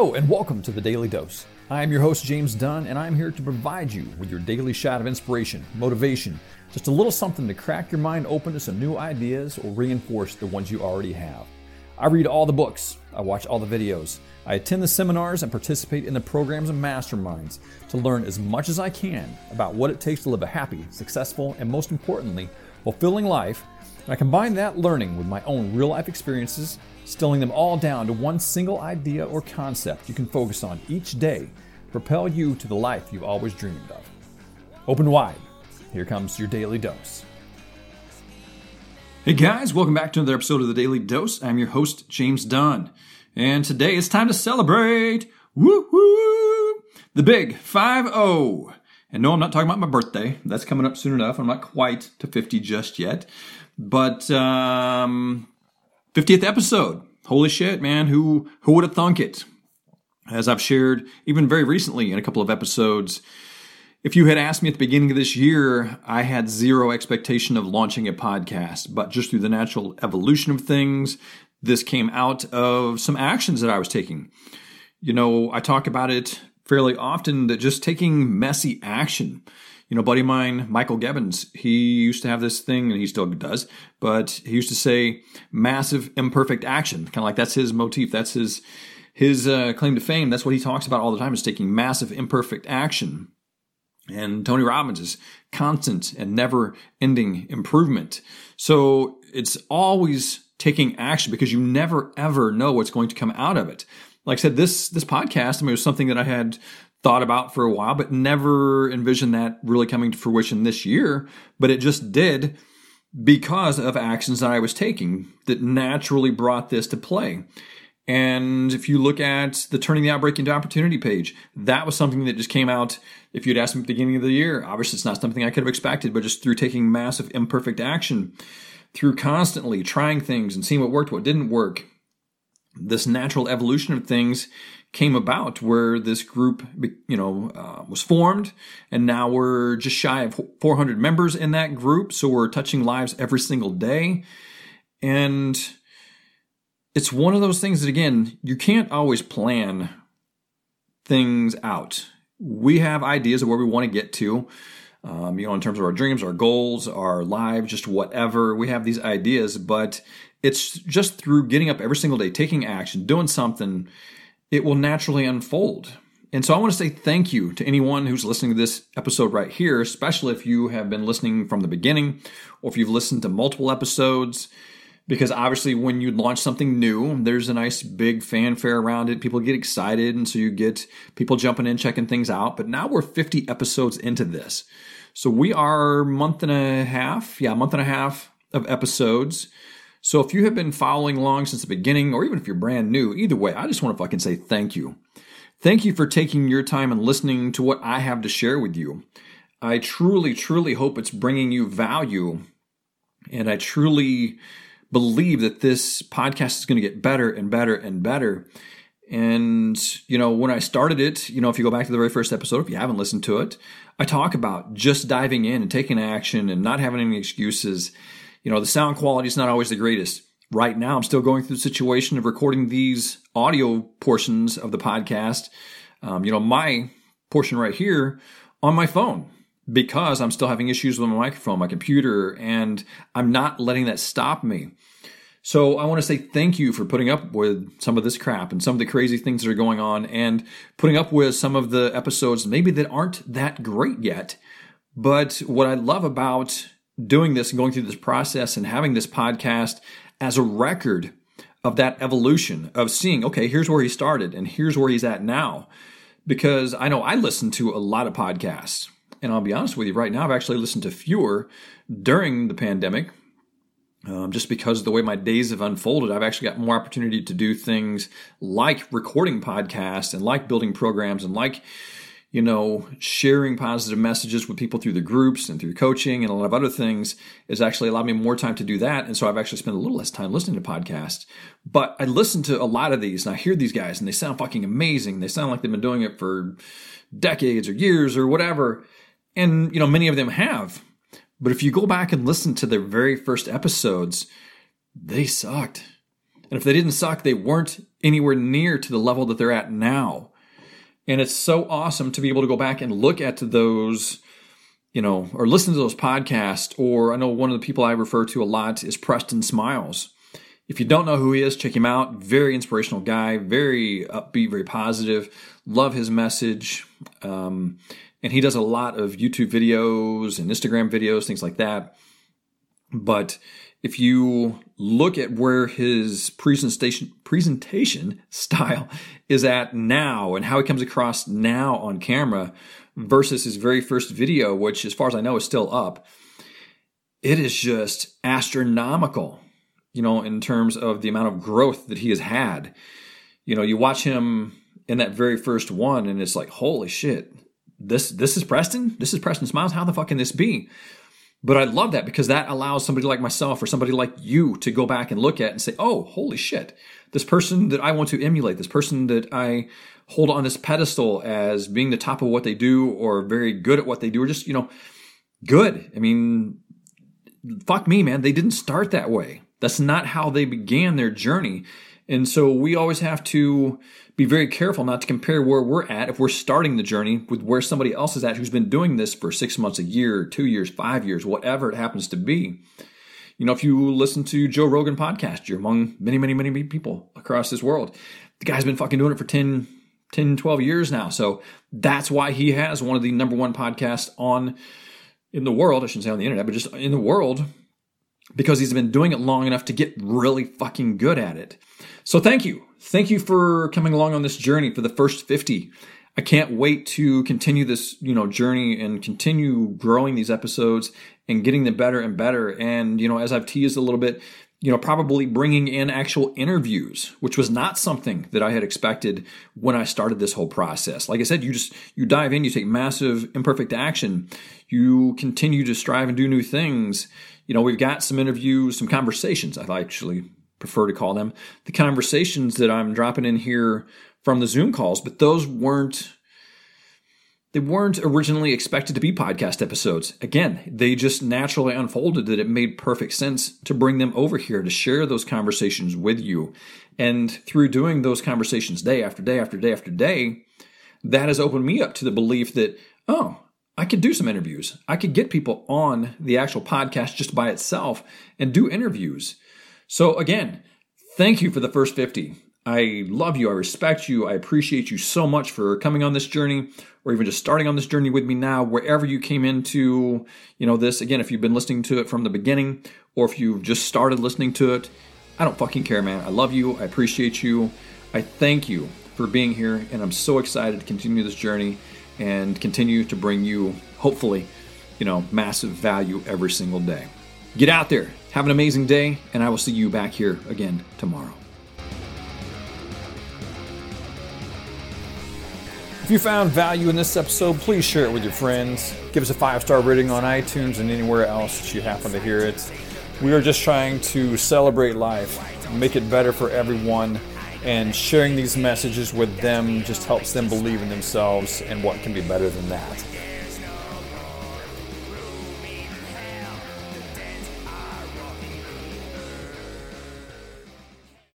And welcome to the Daily Dose. I am your host, James Dunn, and I'm here to provide you with your daily shot of inspiration, motivation, just a little something to crack your mind open to some new ideas or reinforce the ones you already have. I read all the books, I watch all the videos, I attend the seminars and participate in the programs and masterminds to learn as much as I can about what it takes to live a happy, successful, and most importantly, fulfilling life. And I combine that learning with my own real life experiences, stilling them all down to one single idea or concept you can focus on each day propel you to the life you've always dreamed of. Open wide. Here comes your daily dose. Hey guys, welcome back to another episode of the Daily Dose. I'm your host, James Dunn. And today it's time to celebrate. Woo woo! The big 5 0. And no, I'm not talking about my birthday. That's coming up soon enough. I'm not quite to 50 just yet. But um 50th episode. Holy shit, man. Who who would have thunk it? As I've shared even very recently in a couple of episodes, if you had asked me at the beginning of this year, I had zero expectation of launching a podcast, but just through the natural evolution of things, this came out of some actions that I was taking. You know, I talk about it fairly often that just taking messy action. You know, buddy of mine, Michael Gebbins, he used to have this thing, and he still does, but he used to say massive imperfect action. Kind of like that's his motif. That's his his uh, claim to fame. That's what he talks about all the time is taking massive imperfect action. And Tony Robbins is constant and never ending improvement. So it's always taking action because you never ever know what's going to come out of it. Like I said, this this podcast, I mean, it was something that I had thought about for a while, but never envisioned that really coming to fruition this year. But it just did because of actions that I was taking that naturally brought this to play. And if you look at the turning the outbreak into opportunity page, that was something that just came out. If you'd asked me at the beginning of the year, obviously it's not something I could have expected, but just through taking massive imperfect action, through constantly trying things and seeing what worked, what didn't work, this natural evolution of things came about where this group, you know, uh, was formed, and now we're just shy of 400 members in that group. So we're touching lives every single day, and it's one of those things that again you can't always plan things out we have ideas of where we want to get to um, you know in terms of our dreams our goals our lives just whatever we have these ideas but it's just through getting up every single day taking action doing something it will naturally unfold. And so i want to say thank you to anyone who's listening to this episode right here especially if you have been listening from the beginning or if you've listened to multiple episodes because obviously when you launch something new there's a nice big fanfare around it. People get excited and so you get people jumping in checking things out. But now we're 50 episodes into this. So we are month and a half yeah month and a half of episodes. So if you have been following along since the beginning or even if you're brand new either way i just want to fucking say thank you. Thank you for taking your time and listening to what i have to share with you. I truly truly hope it's bringing you value and i truly believe that this podcast is going to get better and better and better. And, you know, when I started it, you know, if you go back to the very first episode, if you haven't listened to it, I talk about just diving in and taking action and not having any excuses. You know, the sound quality is not always the greatest. Right now, I'm still going through the situation of recording these audio portions of the podcast. Um, you know, my portion right here on my phone because I'm still having issues with my microphone, my computer, and I'm not letting that stop me. So I want to say thank you for putting up with some of this crap and some of the crazy things that are going on and putting up with some of the episodes maybe that aren't that great yet. But what I love about doing this and going through this process and having this podcast as a record of that evolution of seeing, okay, here's where he started and here's where he's at now. Because I know I listen to a lot of podcasts and I'll be honest with you, right now I've actually listened to fewer during the pandemic. Um, just because of the way my days have unfolded, I've actually got more opportunity to do things like recording podcasts and like building programs and like, you know, sharing positive messages with people through the groups and through coaching and a lot of other things has actually allowed me more time to do that. And so I've actually spent a little less time listening to podcasts. But I listen to a lot of these and I hear these guys and they sound fucking amazing. They sound like they've been doing it for decades or years or whatever. And, you know, many of them have. But if you go back and listen to their very first episodes, they sucked. And if they didn't suck, they weren't anywhere near to the level that they're at now. And it's so awesome to be able to go back and look at those, you know, or listen to those podcasts. Or I know one of the people I refer to a lot is Preston Smiles. If you don't know who he is, check him out. Very inspirational guy, very upbeat, very positive. Love his message. Um, and he does a lot of YouTube videos and Instagram videos, things like that. But if you look at where his presentation presentation style is at now and how he comes across now on camera versus his very first video, which as far as I know is still up, it is just astronomical you know, in terms of the amount of growth that he has had. You know, you watch him in that very first one, and it's like, holy shit, this this is Preston. This is Preston Smiles. How the fuck can this be? But I love that because that allows somebody like myself or somebody like you to go back and look at and say, oh, holy shit, this person that I want to emulate, this person that I hold on this pedestal as being the top of what they do or very good at what they do, or just, you know, good. I mean, fuck me, man. They didn't start that way. That's not how they began their journey. And so we always have to be very careful not to compare where we're at if we're starting the journey with where somebody else is at who's been doing this for six months, a year, two years, five years, whatever it happens to be. You know, if you listen to Joe Rogan podcast, you're among many, many, many people across this world. The guy's been fucking doing it for 10, 10, 12 years now. So that's why he has one of the number one podcasts on in the world. I shouldn't say on the internet, but just in the world because he's been doing it long enough to get really fucking good at it. So thank you. Thank you for coming along on this journey for the first 50. I can't wait to continue this, you know, journey and continue growing these episodes and getting them better and better. And, you know, as I've teased a little bit, you know, probably bringing in actual interviews, which was not something that I had expected when I started this whole process. Like I said, you just, you dive in, you take massive imperfect action, you continue to strive and do new things you know, we've got some interviews, some conversations, I actually prefer to call them, the conversations that I'm dropping in here from the Zoom calls, but those weren't they weren't originally expected to be podcast episodes. Again, they just naturally unfolded that it made perfect sense to bring them over here to share those conversations with you. And through doing those conversations day after day after day after day, that has opened me up to the belief that, oh, I could do some interviews. I could get people on the actual podcast just by itself and do interviews. So, again, thank you for the first 50. I love you. I respect you. I appreciate you so much for coming on this journey or even just starting on this journey with me now, wherever you came into, you know, this. Again, if you've been listening to it from the beginning or if you've just started listening to it, I don't fucking care, man. I love you. I appreciate you. I thank you for being here, and I'm so excited to continue this journey and continue to bring you, hopefully, you know, massive value every single day. Get out there, have an amazing day, and I will see you back here again tomorrow. If you found value in this episode, please share it with your friends. Give us a five star rating on iTunes and anywhere else that you happen to hear it. We are just trying to celebrate life, make it better for everyone and sharing these messages with them just helps them believe in themselves and what can be better than that.